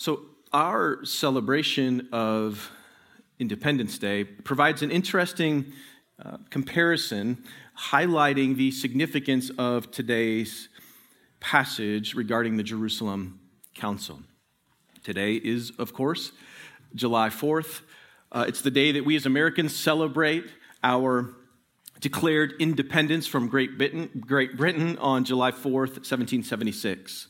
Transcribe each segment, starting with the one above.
So, our celebration of Independence Day provides an interesting uh, comparison highlighting the significance of today's passage regarding the Jerusalem Council. Today is, of course, July 4th. Uh, it's the day that we as Americans celebrate our declared independence from Great Britain, Great Britain on July 4th, 1776.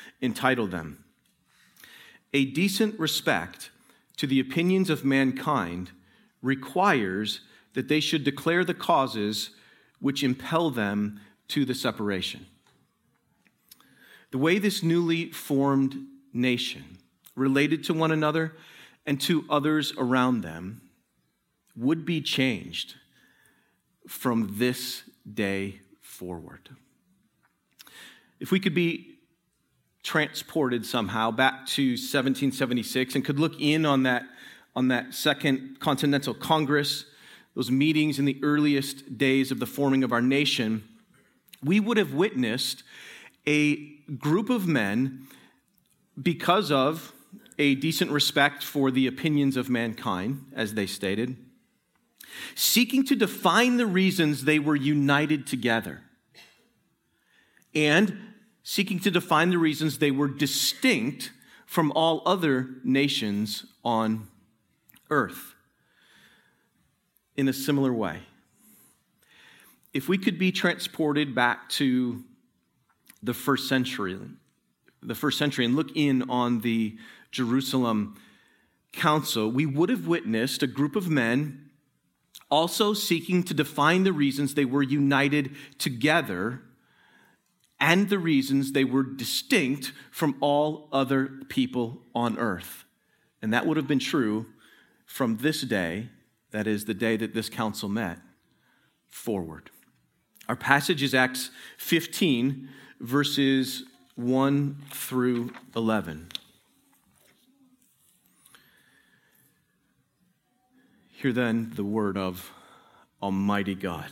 entitle them. A decent respect to the opinions of mankind requires that they should declare the causes which impel them to the separation. The way this newly formed nation related to one another and to others around them would be changed from this day forward. If we could be transported somehow back to 1776 and could look in on that, on that Second Continental Congress, those meetings in the earliest days of the forming of our nation, we would have witnessed a group of men because of a decent respect for the opinions of mankind, as they stated, seeking to define the reasons they were united together. And seeking to define the reasons they were distinct from all other nations on earth in a similar way. If we could be transported back to the first century, the first century, and look in on the Jerusalem council, we would have witnessed a group of men also seeking to define the reasons they were united together and the reasons they were distinct from all other people on earth. And that would have been true from this day, that is, the day that this council met, forward. Our passage is Acts 15, verses 1 through 11. Hear then the word of Almighty God.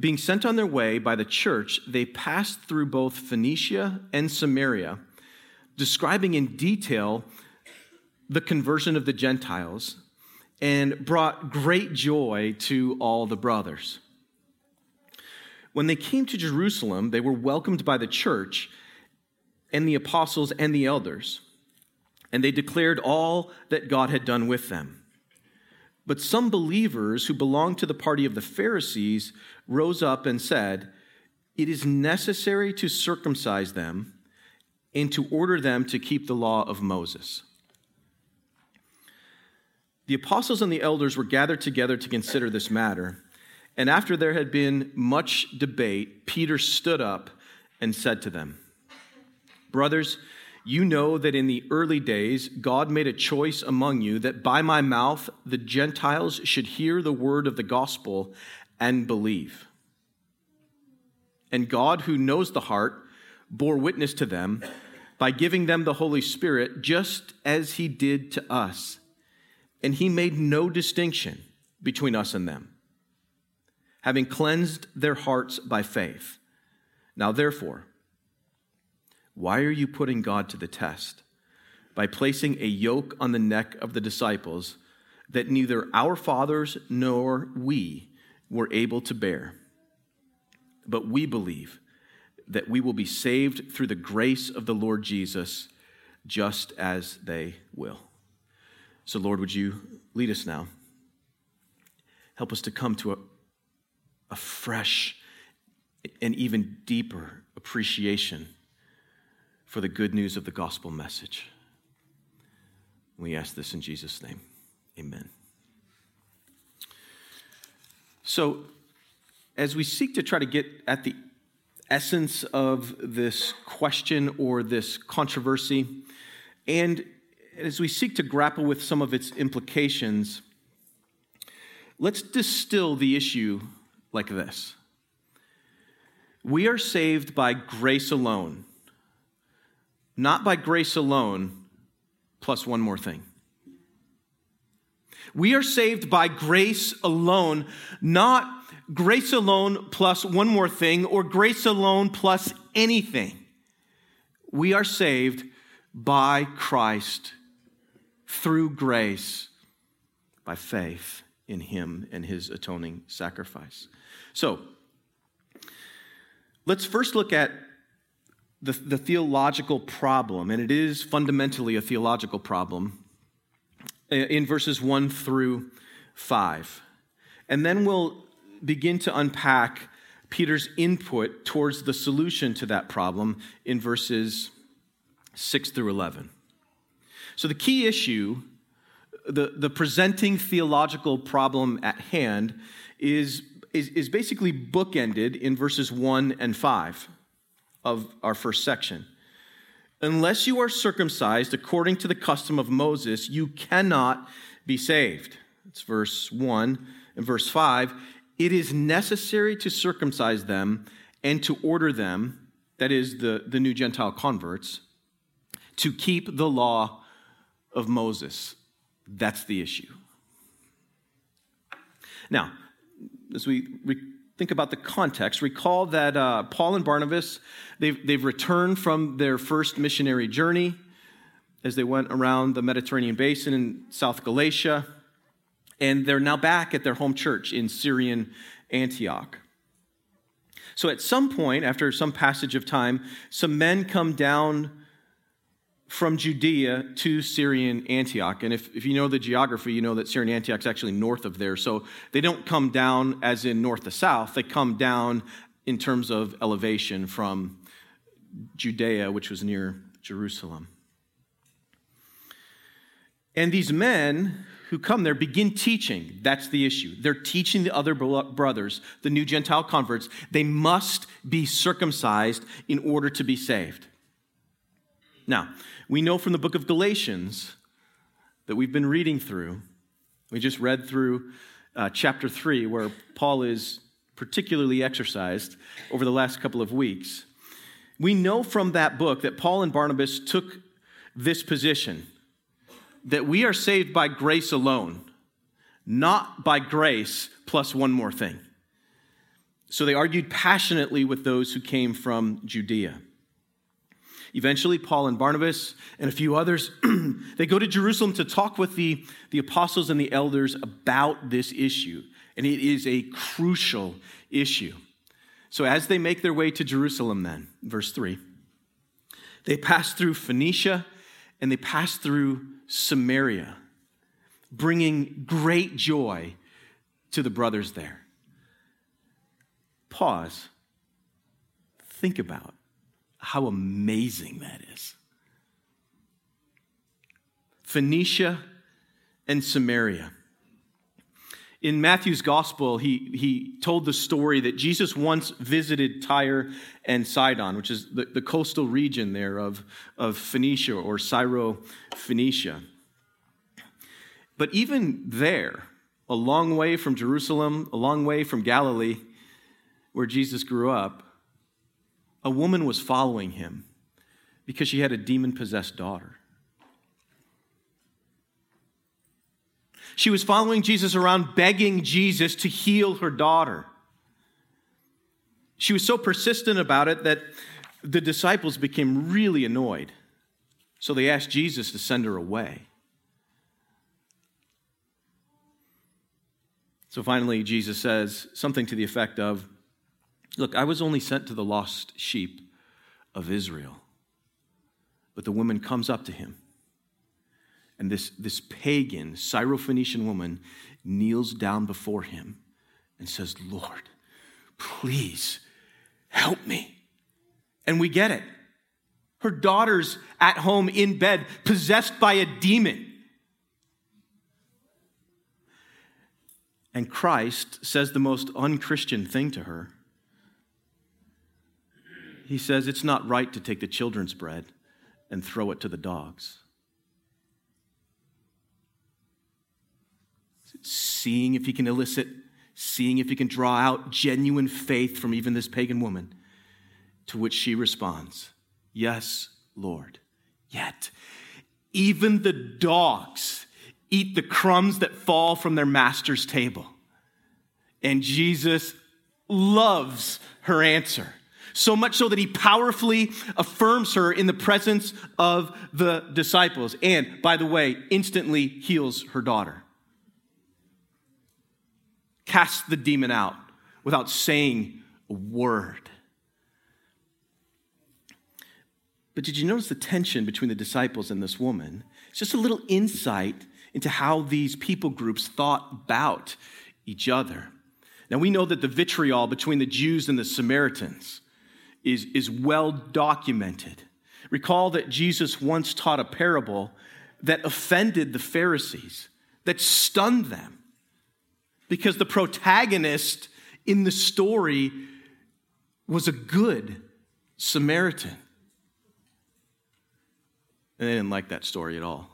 being sent on their way by the church, they passed through both Phoenicia and Samaria, describing in detail the conversion of the Gentiles and brought great joy to all the brothers. When they came to Jerusalem, they were welcomed by the church and the apostles and the elders, and they declared all that God had done with them. But some believers who belonged to the party of the Pharisees rose up and said, It is necessary to circumcise them and to order them to keep the law of Moses. The apostles and the elders were gathered together to consider this matter. And after there had been much debate, Peter stood up and said to them, Brothers, you know that in the early days, God made a choice among you that by my mouth the Gentiles should hear the word of the gospel and believe. And God, who knows the heart, bore witness to them by giving them the Holy Spirit, just as he did to us. And he made no distinction between us and them, having cleansed their hearts by faith. Now, therefore, why are you putting God to the test? By placing a yoke on the neck of the disciples that neither our fathers nor we were able to bear. But we believe that we will be saved through the grace of the Lord Jesus, just as they will. So, Lord, would you lead us now? Help us to come to a, a fresh and even deeper appreciation for the good news of the gospel message. We ask this in Jesus' name. Amen. So, as we seek to try to get at the essence of this question or this controversy, and as we seek to grapple with some of its implications, let's distill the issue like this We are saved by grace alone, not by grace alone, plus one more thing. We are saved by grace alone, not grace alone plus one more thing or grace alone plus anything. We are saved by Christ through grace by faith in him and his atoning sacrifice. So, let's first look at the, the theological problem, and it is fundamentally a theological problem uh, in verses 1 through 5. And then we'll begin to unpack Peter's input towards the solution to that problem in verses 6 through 11. So, the key issue, the, the presenting theological problem at hand, is, is, is basically bookended in verses 1 and 5 of our first section. Unless you are circumcised according to the custom of Moses, you cannot be saved. It's verse 1 and verse 5. It is necessary to circumcise them and to order them, that is, the, the new Gentile converts, to keep the law of Moses. That's the issue. Now, as we think about the context, recall that uh, Paul and Barnabas, they've, they've returned from their first missionary journey as they went around the Mediterranean basin in South Galatia, and they're now back at their home church in Syrian Antioch. So at some point, after some passage of time, some men come down from Judea to Syrian Antioch. And if, if you know the geography, you know that Syrian Antioch is actually north of there. So they don't come down as in north to south, they come down in terms of elevation from Judea, which was near Jerusalem. And these men who come there begin teaching. That's the issue. They're teaching the other brothers, the new Gentile converts, they must be circumcised in order to be saved. Now, we know from the book of Galatians that we've been reading through, we just read through uh, chapter 3, where Paul is particularly exercised over the last couple of weeks. We know from that book that Paul and Barnabas took this position that we are saved by grace alone, not by grace plus one more thing. So they argued passionately with those who came from Judea. Eventually, Paul and Barnabas and a few others, they go to Jerusalem to talk with the, the apostles and the elders about this issue. And it is a crucial issue. So as they make their way to Jerusalem, then, verse 3, they pass through Phoenicia and they pass through Samaria, bringing great joy to the brothers there. Pause. Think about how amazing that is. Phoenicia and Samaria. In Matthew's gospel, he, he told the story that Jesus once visited Tyre and Sidon, which is the, the coastal region there of, of Phoenicia or Syro Phoenicia. But even there, a long way from Jerusalem, a long way from Galilee, where Jesus grew up, a woman was following him because she had a demon possessed daughter. She was following Jesus around, begging Jesus to heal her daughter. She was so persistent about it that the disciples became really annoyed. So they asked Jesus to send her away. So finally, Jesus says something to the effect of Look, I was only sent to the lost sheep of Israel. But the woman comes up to him. And this, this pagan Syrophoenician woman kneels down before him and says, Lord, please help me. And we get it. Her daughter's at home in bed, possessed by a demon. And Christ says the most unchristian thing to her. He says, It's not right to take the children's bread and throw it to the dogs. Seeing if he can elicit, seeing if he can draw out genuine faith from even this pagan woman, to which she responds, Yes, Lord. Yet, even the dogs eat the crumbs that fall from their master's table. And Jesus loves her answer. So much so that he powerfully affirms her in the presence of the disciples. And, by the way, instantly heals her daughter. Casts the demon out without saying a word. But did you notice the tension between the disciples and this woman? It's just a little insight into how these people groups thought about each other. Now, we know that the vitriol between the Jews and the Samaritans is, is well documented. Recall that Jesus once taught a parable that offended the Pharisees, that stunned them, because the protagonist in the story was a good Samaritan. And they didn't like that story at all.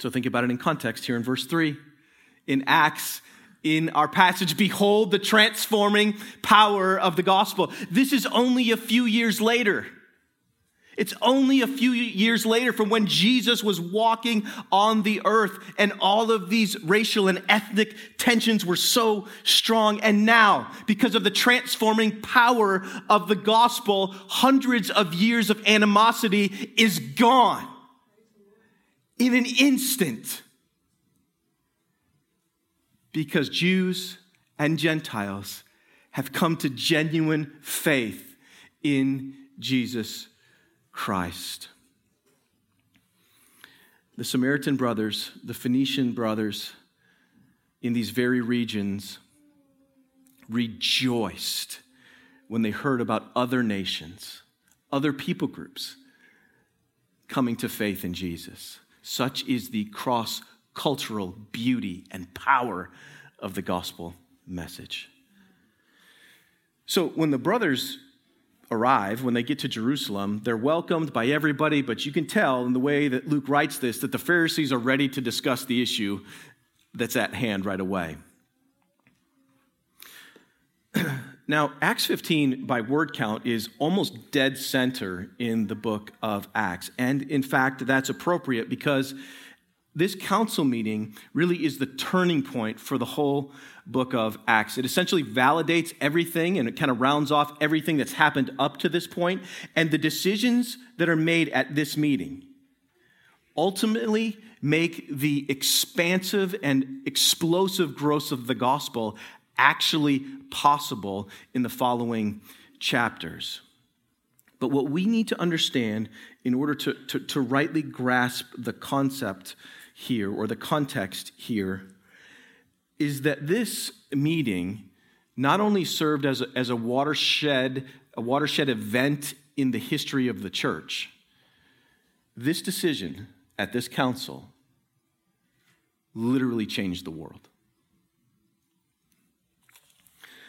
So think about it in context here in verse 3. In Acts, in our passage, behold the transforming power of the gospel. This is only a few years later. It's only a few years later from when Jesus was walking on the earth and all of these racial and ethnic tensions were so strong. And now, because of the transforming power of the gospel, hundreds of years of animosity is gone in an instant. Because Jews and Gentiles have come to genuine faith in Jesus Christ. The Samaritan brothers, the Phoenician brothers in these very regions rejoiced when they heard about other nations, other people groups coming to faith in Jesus. Such is the cross cultural beauty and power of the gospel message. So when the brothers arrive, when they get to Jerusalem, they're welcomed by everybody, but you can tell in the way that Luke writes this that the Pharisees are ready to discuss the issue that's at hand right away. now, Acts 15, by word count, is almost dead center in the book of Acts. And in fact, that's appropriate because this council meeting really is the turning point for the whole book of Acts. It essentially validates everything and it kind of rounds off everything that's happened up to this point. And the decisions that are made at this meeting ultimately make the expansive and explosive growth of the gospel actually possible in the following chapters. But what we need to understand in order to, to, to rightly grasp the concept here or the context here is that this meeting not only served as a, as a watershed a watershed event in the history of the church this decision at this council literally changed the world.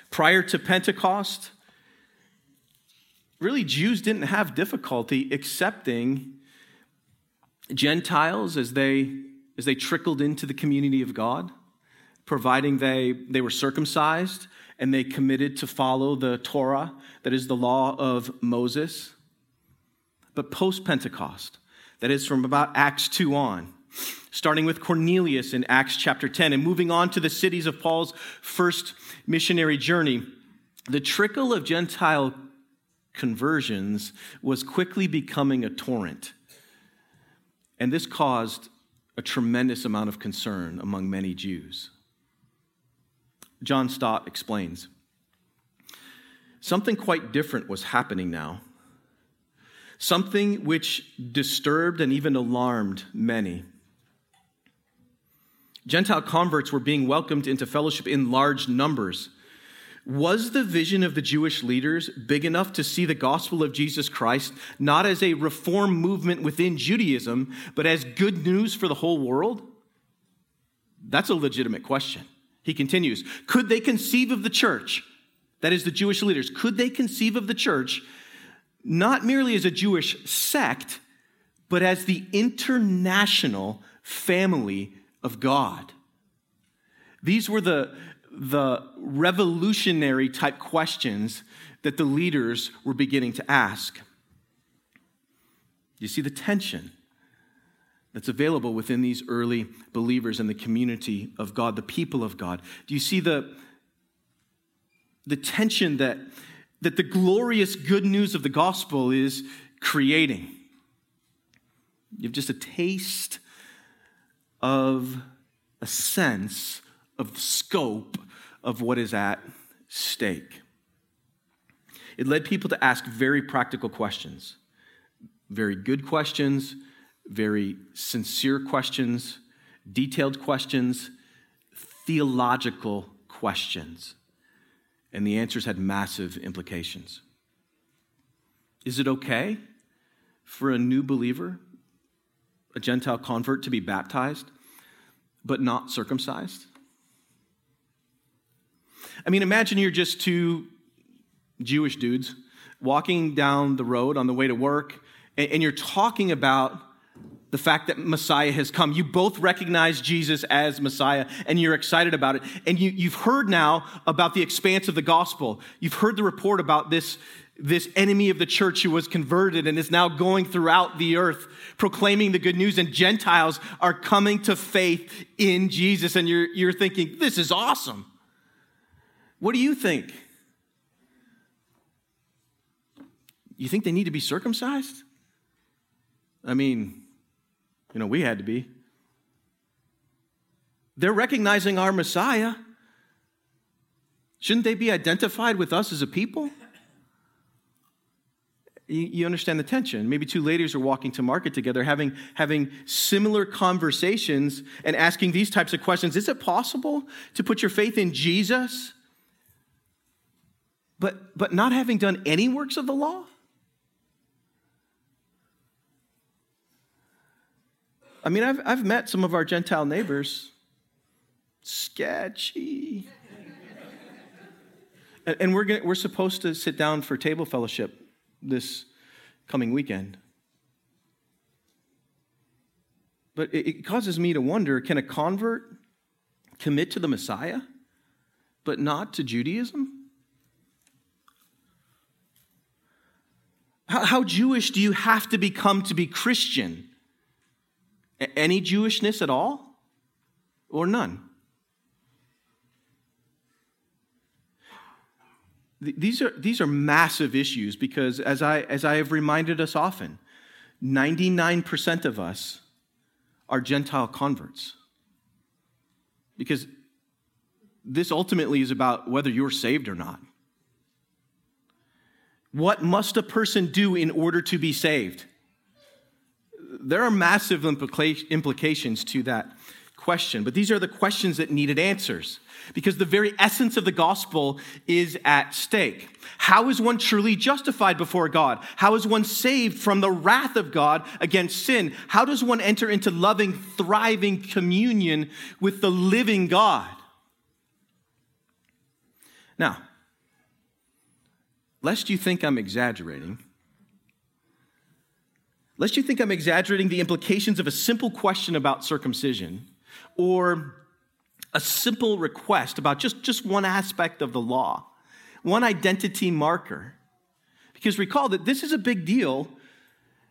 Prior to pentecost really jews didn't have difficulty accepting gentiles as they as they trickled into the community of God, providing they, they were circumcised and they committed to follow the Torah, that is the law of Moses. But post Pentecost, that is from about Acts 2 on, starting with Cornelius in Acts chapter 10 and moving on to the cities of Paul's first missionary journey, the trickle of Gentile conversions was quickly becoming a torrent. And this caused a tremendous amount of concern among many Jews. John Stott explains something quite different was happening now. something which disturbed and even alarmed many. Gentile converts were being welcomed into fellowship in large numbers. Was the vision of the Jewish leaders big enough to see the gospel of Jesus Christ not as a reform movement within Judaism, but as good news for the whole world? That's a legitimate question. He continues Could they conceive of the church, that is, the Jewish leaders, could they conceive of the church not merely as a Jewish sect, but as the international family of God? These were the, the revolutionary type questions that the leaders were beginning to ask. You see the tension that's available within these early believers in the community of God, the people of God. Do you see the, the tension that, that the glorious good news of the gospel is creating? You have just a taste of a sense of the scope of what is at stake. It led people to ask very practical questions, very good questions, very sincere questions, detailed questions, theological questions. And the answers had massive implications. Is it okay for a new believer, a Gentile convert, to be baptized but not circumcised? I mean, imagine you're just two Jewish dudes walking down the road on the way to work, and you're talking about the fact that Messiah has come. You both recognize Jesus as Messiah and you're excited about it. And you, have heard now about the expanse of the gospel. You've heard the report about this, this enemy of the church who was converted and is now going throughout the earth proclaiming the good news, and Gentiles are coming to faith in Jesus. And you're, you're thinking, this is awesome. What do you think? You think they need to be circumcised? I mean, you know, we had to be. They're recognizing our Messiah. Shouldn't they be identified with us as a people? You, understand the tension. Maybe two ladies are walking to market together, having, having similar conversations and asking these types of questions. Is it possible to put your faith in Jesus, but, but not having done any works of the law? I mean, I've, I've met some of our Gentile neighbors. Sketchy. and, and we're, gonna, we're supposed to sit down for table fellowship this coming weekend. But it, it causes me to wonder can a convert commit to the Messiah, but not to Judaism? How, Jewish do you have to become to be Christian? Any Jewishness at all? Or none? These are, these are massive issues because, as I, as I have reminded us often, 99% of us are Gentile converts. Because this ultimately is about whether you're saved or not. What must a person do in order to be saved? there are massive implications to that question, but these are the questions that needed answers because the very essence of the gospel is at stake. How is one truly justified before God? How is one saved from the wrath of God against sin? How does one enter into loving, thriving communion with the living God? Now, lest you think I'm exaggerating, Lest you think I'm exaggerating the implications of a simple question about circumcision or a simple request about just, just one aspect of the law, one identity marker. Because recall that this is a big deal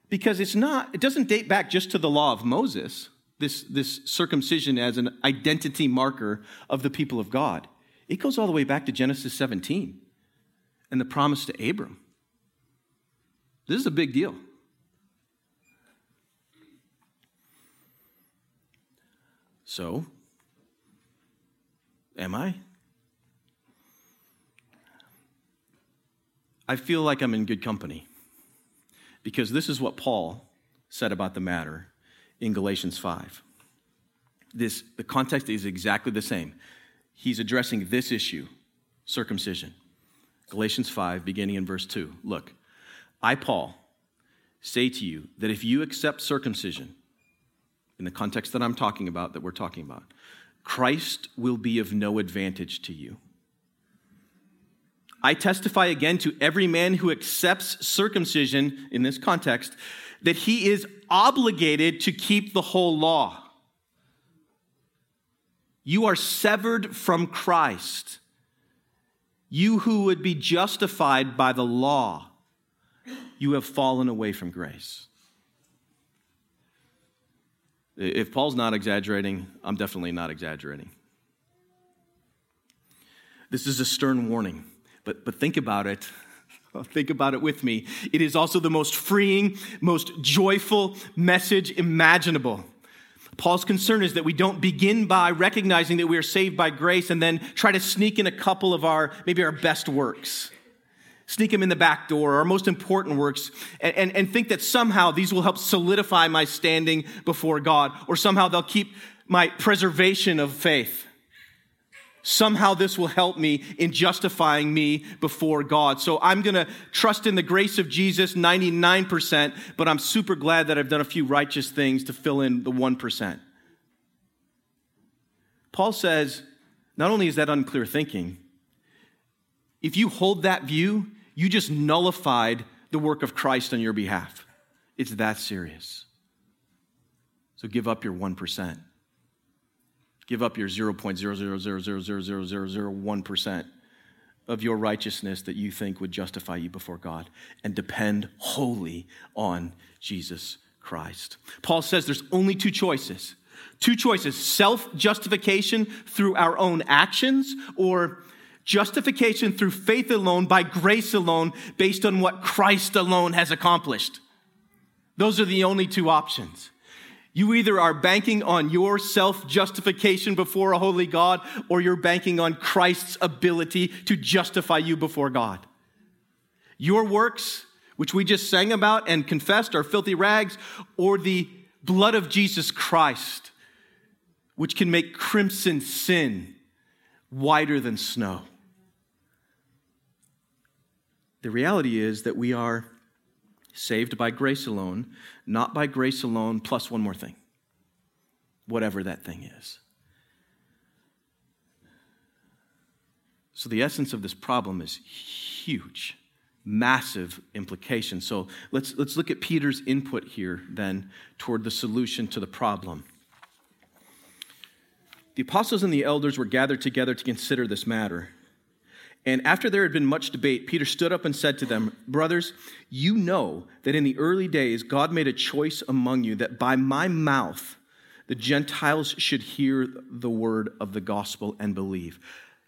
because it's not, it doesn't date back just to the law of Moses, this, this circumcision as an identity marker of the people of God. It goes all the way back to Genesis 17 and the promise to Abram. This is a big deal. So, am I? I feel like I'm in good company. because this is what Paul said about the matter in Galatians 5. This, the context is exactly the same. He's addressing this issue, circumcision. Galatians 5, beginning in verse 2. Look, I, Paul, say to you that if you accept circumcision, in the context that I'm talking about, that we're talking about, Christ will be of no advantage to you. I testify again to every man who accepts circumcision in this context that he is obligated to keep the whole law. You are severed from Christ. You who would be justified by the law, you have fallen away from grace. If Paul's not exaggerating, I'm definitely not exaggerating. This is a stern warning, but, but think about it. Think about it with me. It is also the most freeing, most joyful message imaginable. Paul's concern is that we don't begin by recognizing that we are saved by grace and then try to sneak in a couple of our, maybe our best works sneak them in the back door, our most important works, and, and, and think that somehow these will help solidify my standing before God, or somehow they'll keep my preservation of faith. Somehow this will help me in justifying me before God. So I'm going to trust in the grace of Jesus 99%, but I'm super glad that I've done a few righteous things to fill in the 1%. Paul says, not only is that unclear thinking, if you hold that view, you just nullified the work of Christ on your behalf. It's that serious. So give up your 1%. Give up your 0.000000001% of your righteousness that you think would justify you before God and depend wholly on Jesus Christ. Paul says there's only two choices. Two choices self justification through our own actions or Justification through faith alone, by grace alone, based on what Christ alone has accomplished. Those are the only two options. You either are banking on your self justification before a holy God, or you're banking on Christ's ability to justify you before God. Your works, which we just sang about and confessed, are filthy rags, or the blood of Jesus Christ, which can make crimson sin whiter than snow. The reality is that we are saved by grace alone, not by grace alone, plus one more thing, whatever that thing is. So, the essence of this problem is huge, massive implications. So, let's, let's look at Peter's input here then toward the solution to the problem. The apostles and the elders were gathered together to consider this matter. And after there had been much debate, Peter stood up and said to them, Brothers, you know that in the early days God made a choice among you that by my mouth the Gentiles should hear the word of the gospel and believe.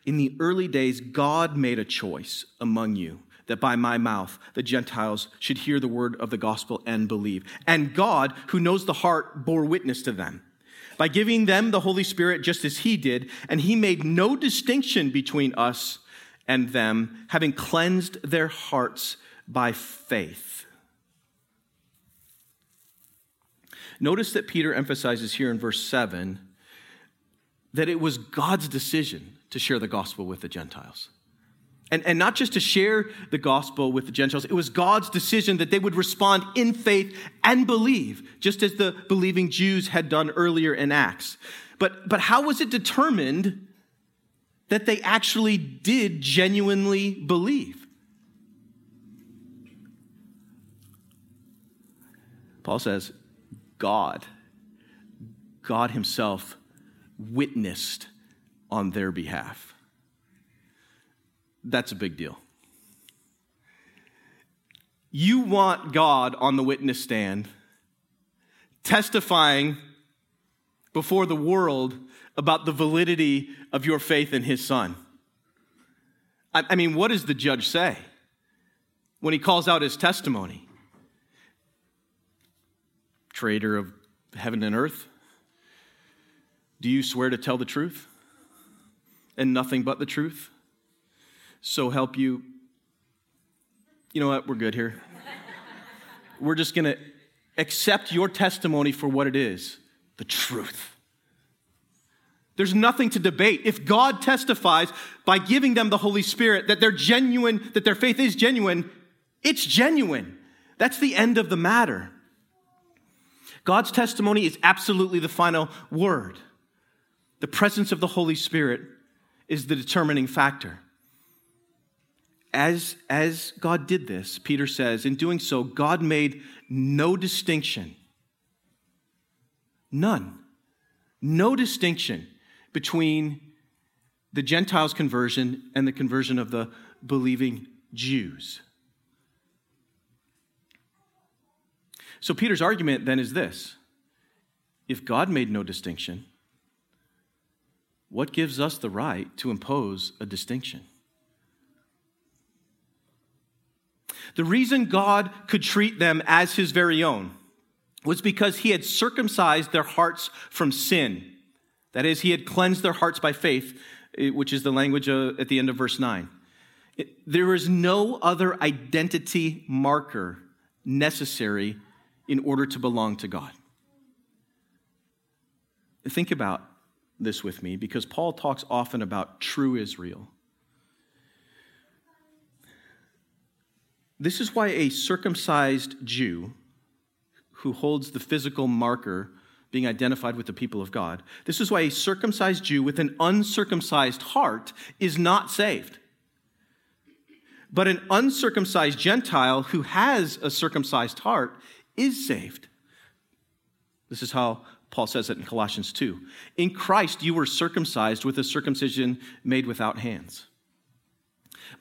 In the early days, God made a choice among you that by my mouth the Gentiles should hear the word of the gospel and believe. And God, who knows the heart, bore witness to them by giving them the Holy Spirit just as He did, and He made no distinction between us and them, having cleansed their hearts by faith. Notice that Peter emphasizes here in verse 7 that it was God's decision to share the gospel with the Gentiles. And, and not just to share the gospel with the Gentiles, it was God's decision that they would respond in faith and believe, just as the believing Jews had done earlier in Acts. But, but how was it determined that they actually did genuinely believe. Paul says, God, God Himself witnessed on their behalf. That's a big deal. You want God on the witness stand testifying before the world about the validity of your faith in his son. I, I mean, what does the judge say when he calls out his testimony? Creator of heaven and earth, do you swear to tell the truth and nothing but the truth? So help you. You know what? We're good here. we're just going to accept your testimony for what it is the truth. There's nothing to debate. If God testifies by giving them the Holy Spirit that they're genuine, that their faith is genuine, it's genuine. That's the end of the matter. God's testimony is absolutely the final word. The presence of the Holy Spirit is the determining factor. As, as God did this, Peter says, in doing so, God made no distinction. None. No distinction between the Gentiles' conversion and the conversion of the believing Jews. So Peter's argument then is this if God made no distinction, what gives us the right to impose a distinction? The reason God could treat them as his very own was because he had circumcised their hearts from sin. That is, he had cleansed their hearts by faith, eh, which is the language uh, at the end of verse 9. There is no other identity marker necessary in order to belong to God. Think about this with me because Paul talks often about true Israel. This is why a circumcised Jew who holds the physical marker being identified with the people of God, this is why a circumcised Jew with an uncircumcised heart is not saved. But an uncircumcised Gentile who has a circumcised heart is saved. This is how Paul says it in Colossians 2. In Christ, you were circumcised with a circumcision made without hands.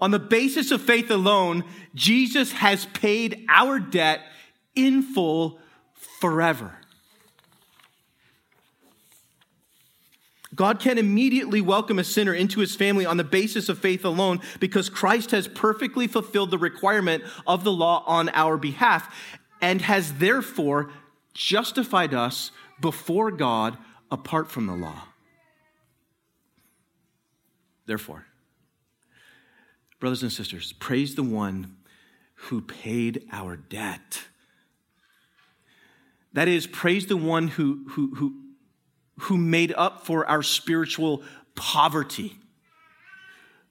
On the basis of faith alone, Jesus has paid our debt in full forever. God can immediately welcome a sinner into his family on the basis of faith alone because Christ has perfectly fulfilled the requirement of the law on our behalf and has therefore justified us before God apart from the law. Therefore, brothers and sisters, praise the one who paid our debt. That is, praise the one who, who, who who made up for our spiritual poverty.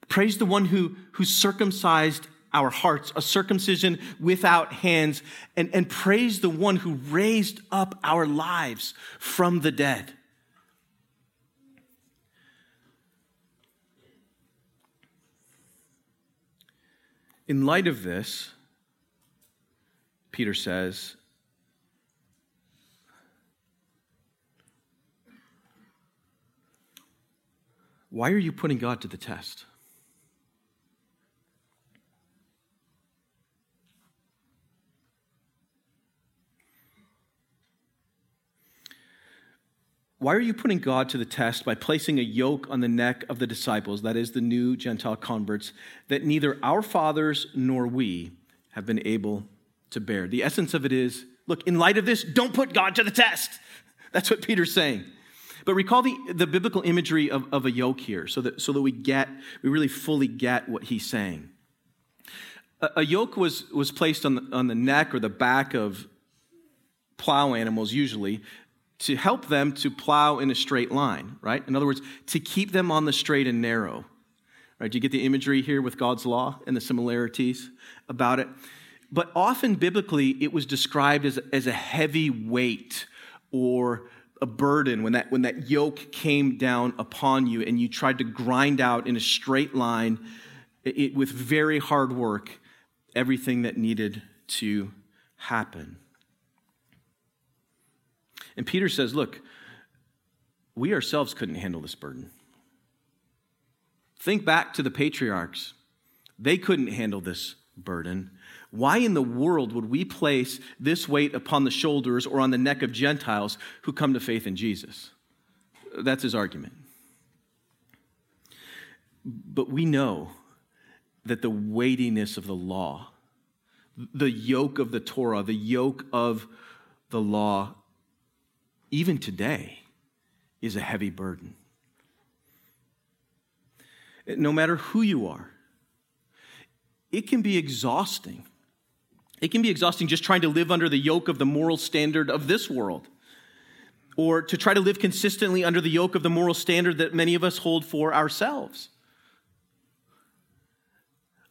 Praise the one who, who circumcised our hearts, a circumcision without hands, and, and praise the one who raised up our lives from the dead. In light of this, Peter says, Why are you putting God to the test? Why are you putting God to the test by placing a yoke on the neck of the disciples, that is, the new Gentile converts, that neither our fathers nor we have been able to bear? The essence of it is look, in light of this, don't put God to the test. That's what Peter's saying. But recall the, the biblical imagery of, of a yoke here so that, so that we get, we really fully get what he's saying. A, a yoke was, was placed on the, on the neck or the back of plow animals, usually, to help them to plow in a straight line, right? In other words, to keep them on the straight and narrow. Right? Do you get the imagery here with God's law and the similarities about it? But often biblically, it was described as, as a heavy weight or a burden when that, when that yoke came down upon you and you tried to grind out in a straight line it, with very hard work everything that needed to happen. And Peter says, Look, we ourselves couldn't handle this burden. Think back to the patriarchs. They couldn't handle this burden. Why in the world would we place this weight upon the shoulders or on the neck of Gentiles who come to faith in Jesus? That's his argument. But we know that the weightiness of the law, the yoke of the Torah, the yoke of the law, even today, is a heavy burden. No matter who you are, it can be exhausting. It can be exhausting just trying to live under the yoke of the moral standard of this world, or to try to live consistently under the yoke of the moral standard that many of us hold for ourselves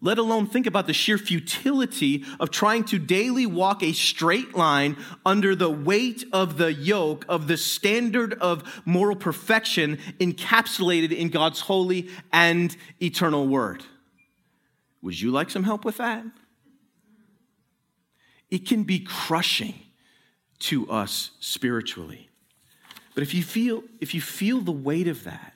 let alone think about the sheer futility of trying to daily walk a straight line under the weight of the yoke of the standard of moral perfection encapsulated in God's holy and eternal word. Would you like some help with that? It can be crushing to us spiritually. But if you feel if you feel the weight of that,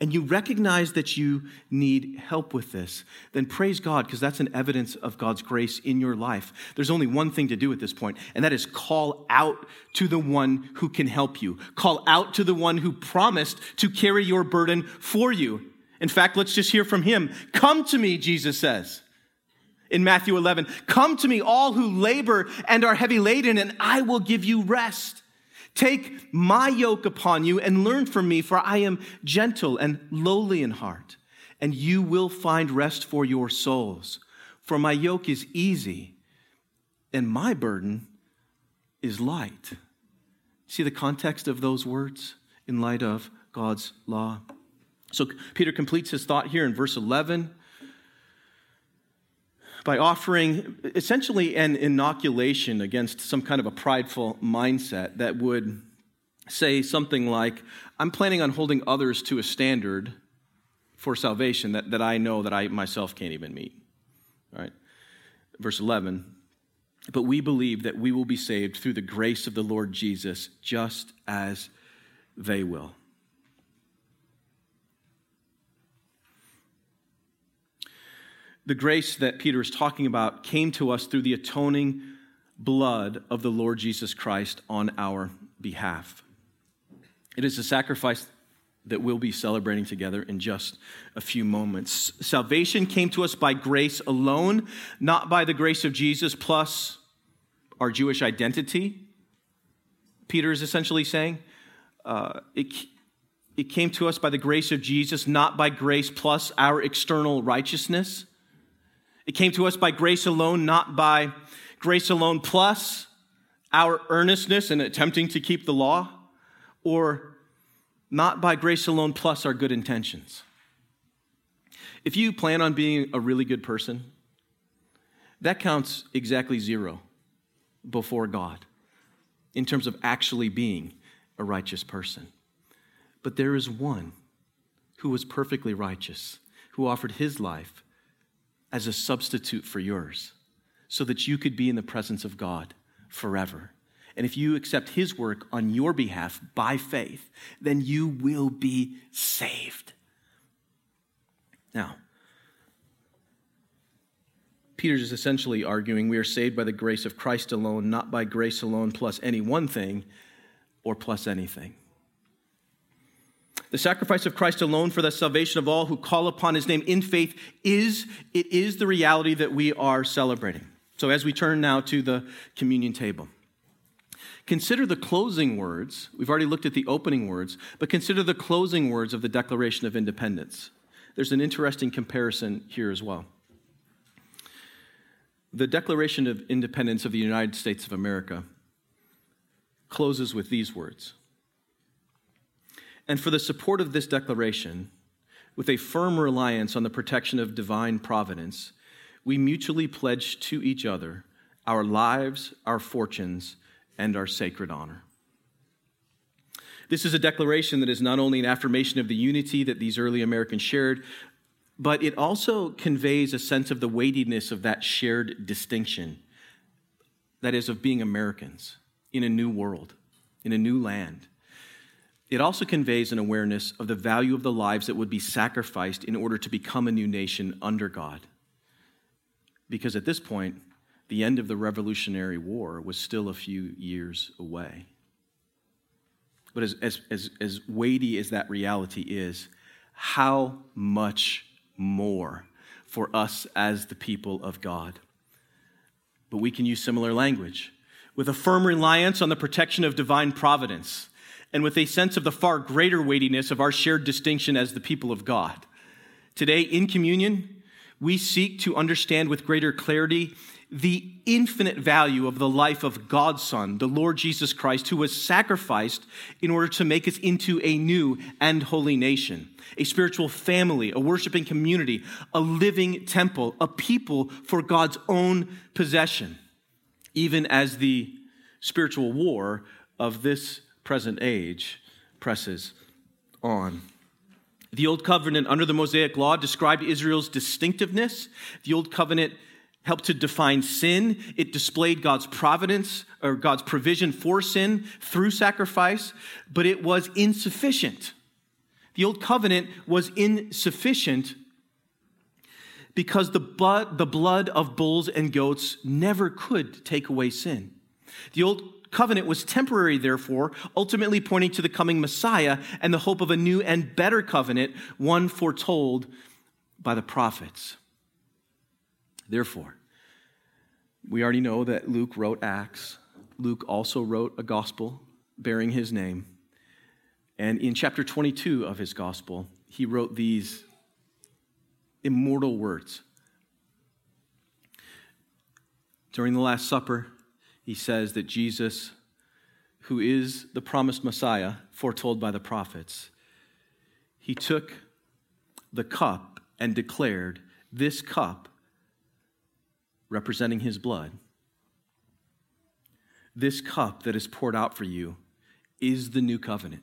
and you recognize that you need help with this, then praise God because that's an evidence of God's grace in your life. There's only one thing to do at this point, and that is call out to the one who can help you. Call out to the one who promised to carry your burden for you. In fact, let's just hear from him. Come to me, Jesus says in Matthew 11. Come to me, all who labor and are heavy laden, and I will give you rest. Take my yoke upon you and learn from me, for I am gentle and lowly in heart, and you will find rest for your souls. For my yoke is easy and my burden is light. See the context of those words in light of God's law? So Peter completes his thought here in verse 11 by offering essentially an inoculation against some kind of a prideful mindset that would say something like, I'm planning on holding others to a standard for salvation that, that I know that I myself can't even meet. All right? Verse 11. But we believe that we will be saved through the grace of the Lord Jesus, just as they will. The grace that Peter is talking about came to us through the atoning blood of the Lord Jesus Christ on our behalf. It is a sacrifice that we'll be celebrating together in just a few moments. Salvation came to us by grace alone, not by the grace of Jesus plus our Jewish identity. Peter is essentially saying uh, it, it came to us by the grace of Jesus, not by grace plus our external righteousness. It came to us by grace alone, not by grace alone plus our earnestness in attempting to keep the law, or not by grace alone plus our good intentions. If you plan on being a really good person, that counts exactly zero before God in terms of actually being a righteous person. But there is one who was perfectly righteous, who offered his life as a substitute for yours so that you could be in the presence of God forever. And if you accept his work on your behalf by faith, then you will be saved. Now, Peter's is essentially arguing we are saved by the grace of Christ alone, not by grace alone plus any one thing or plus anything. The sacrifice of Christ alone for the salvation of all who call upon his name in faith is it is the reality that we are celebrating. So as we turn now to the communion table. Consider the closing words. We've already looked at the opening words, but consider the closing words of the Declaration of Independence. There's an interesting comparison here as well. The Declaration of Independence of the United States of America closes with these words and for the support of this declaration, with a firm reliance on the protection of divine providence, we mutually pledge to each other our lives, our fortunes, and our sacred honor. This is a declaration that is not only an affirmation of the unity that these early Americans shared, but it also conveys a sense of the weightiness of that shared distinction that is, of being Americans in a new world, in a new land. It also conveys an awareness of the value of the lives that would be sacrificed in order to become a new nation under God. Because at this point, the end of the Revolutionary War was still a few years away. But as, as, as, as weighty as that reality is, how much more for us as the people of God? But we can use similar language with a firm reliance on the protection of divine providence and with a sense of the far greater weightiness of our shared distinction as the people of God. Today, in communion, we seek to understand with greater clarity the infinite value of the life of God's Son, the Lord Jesus Christ, who was sacrificed in order to make us into a new and holy nation, a spiritual family, a worshiping community, a living temple, a people for God's own possession, even as the spiritual war of this present age presses on. The Old Covenant under the Mosaic Law described Israel's distinctiveness. The Old Covenant helped to define sin. It displayed God's providence or God's provision for sin through sacrifice, but it was insufficient. The Old Covenant was insufficient because the blood, the blood of bulls and goats never could take away sin. The Old covenant was temporary, therefore, ultimately pointing to the coming Messiah and the hope of a new and better covenant, one foretold by the prophets. Therefore, we already know that Luke wrote Acts. Luke also wrote a gospel bearing his name. And in chapter 22 of his gospel, he wrote these immortal words. During the Last Supper, he says that Jesus, who is the promised Messiah foretold by the prophets, he took the cup and declared, This cup, representing his blood, this cup that is poured out for you is the new covenant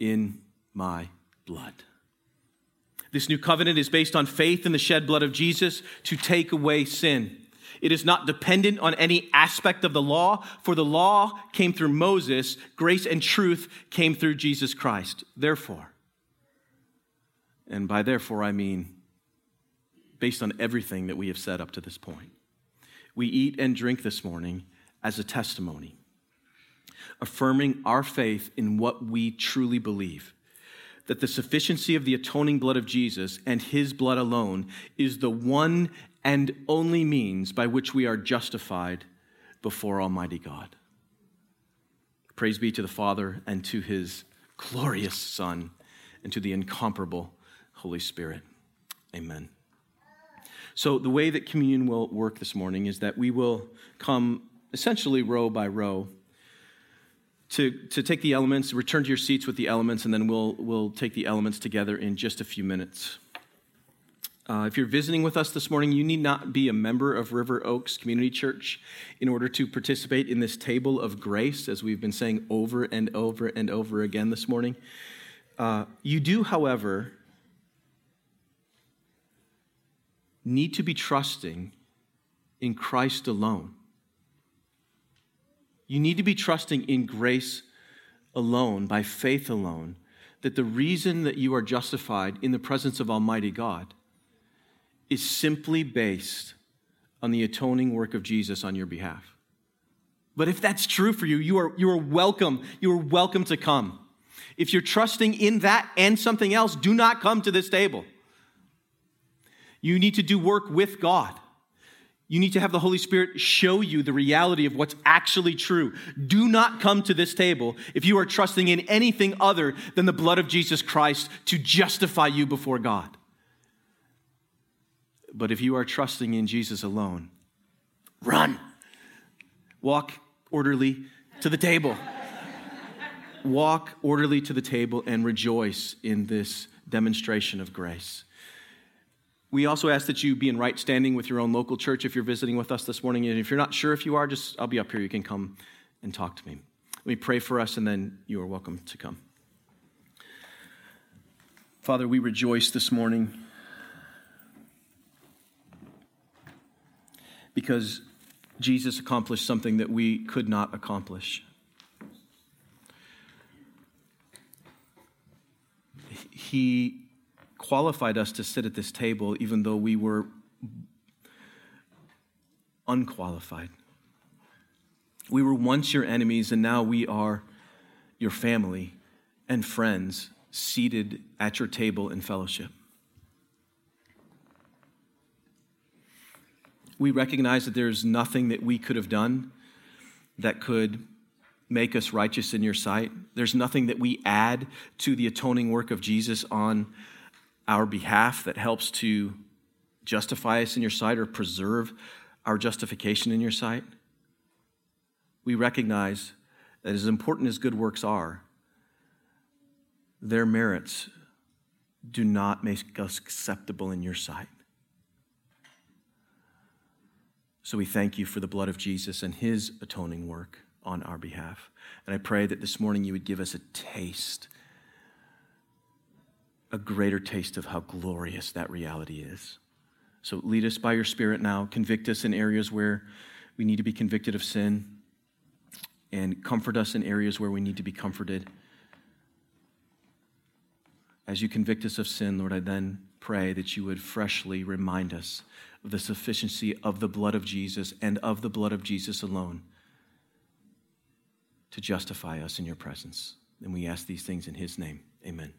in my blood. This new covenant is based on faith in the shed blood of Jesus to take away sin. It is not dependent on any aspect of the law, for the law came through Moses, grace and truth came through Jesus Christ. Therefore, and by therefore I mean based on everything that we have said up to this point, we eat and drink this morning as a testimony, affirming our faith in what we truly believe that the sufficiency of the atoning blood of Jesus and his blood alone is the one and only means by which we are justified before Almighty God. Praise be to the Father and to his glorious Son and to the incomparable Holy Spirit. Amen. So, the way that communion will work this morning is that we will come essentially row by row to, to take the elements, return to your seats with the elements, and then we'll, we'll take the elements together in just a few minutes. Uh, if you're visiting with us this morning, you need not be a member of River Oaks Community Church in order to participate in this table of grace, as we've been saying over and over and over again this morning. Uh, you do, however, need to be trusting in Christ alone. You need to be trusting in grace alone, by faith alone, that the reason that you are justified in the presence of Almighty God is simply based on the atoning work of Jesus on your behalf. But if that's true for you, you are, you are welcome. You are welcome to come. If you're trusting in that and something else, do not come to this table. You need to do work with God. You need to have the Holy Spirit show you the reality of what's actually true. Do not come to this table if you are trusting in anything other than the blood of Jesus Christ to justify you before God. But if you are trusting in Jesus alone, run. Walk orderly to the table. Walk orderly to the table and rejoice in this demonstration of grace. We also ask that you be in right standing with your own local church if you're visiting with us this morning. And if you're not sure if you are, just I'll be up here. You can come and talk to me. Let me pray for us, and then you are welcome to come. Father, we rejoice this morning because Jesus accomplished something that we could not accomplish. He qualified us to sit at this table even though we were unqualified. We were once your enemies, and now we are your family and friends seated at your table in fellowship. We recognize that there's nothing that we could have done that could make us righteous in your sight. There's nothing that we add to the atoning work of Jesus on our behalf that helps to justify us in your sight or preserve our justification in your sight. We recognize that as important as good works are, their merits do not make us acceptable in your sight. So we thank you for the blood of Jesus and his atoning work on our behalf. And I pray that this morning you would give us a taste, a greater taste of how glorious that reality is. So lead us by your Spirit now. Convict us in areas where we need to be convicted of sin, and comfort us in areas where we need to be comforted. As you convict us of sin, Lord, I then pray that you would freshly remind us of the sufficiency of the blood of Jesus and of the blood of Jesus alone to justify us in your presence. And we ask these things in his name. Amen.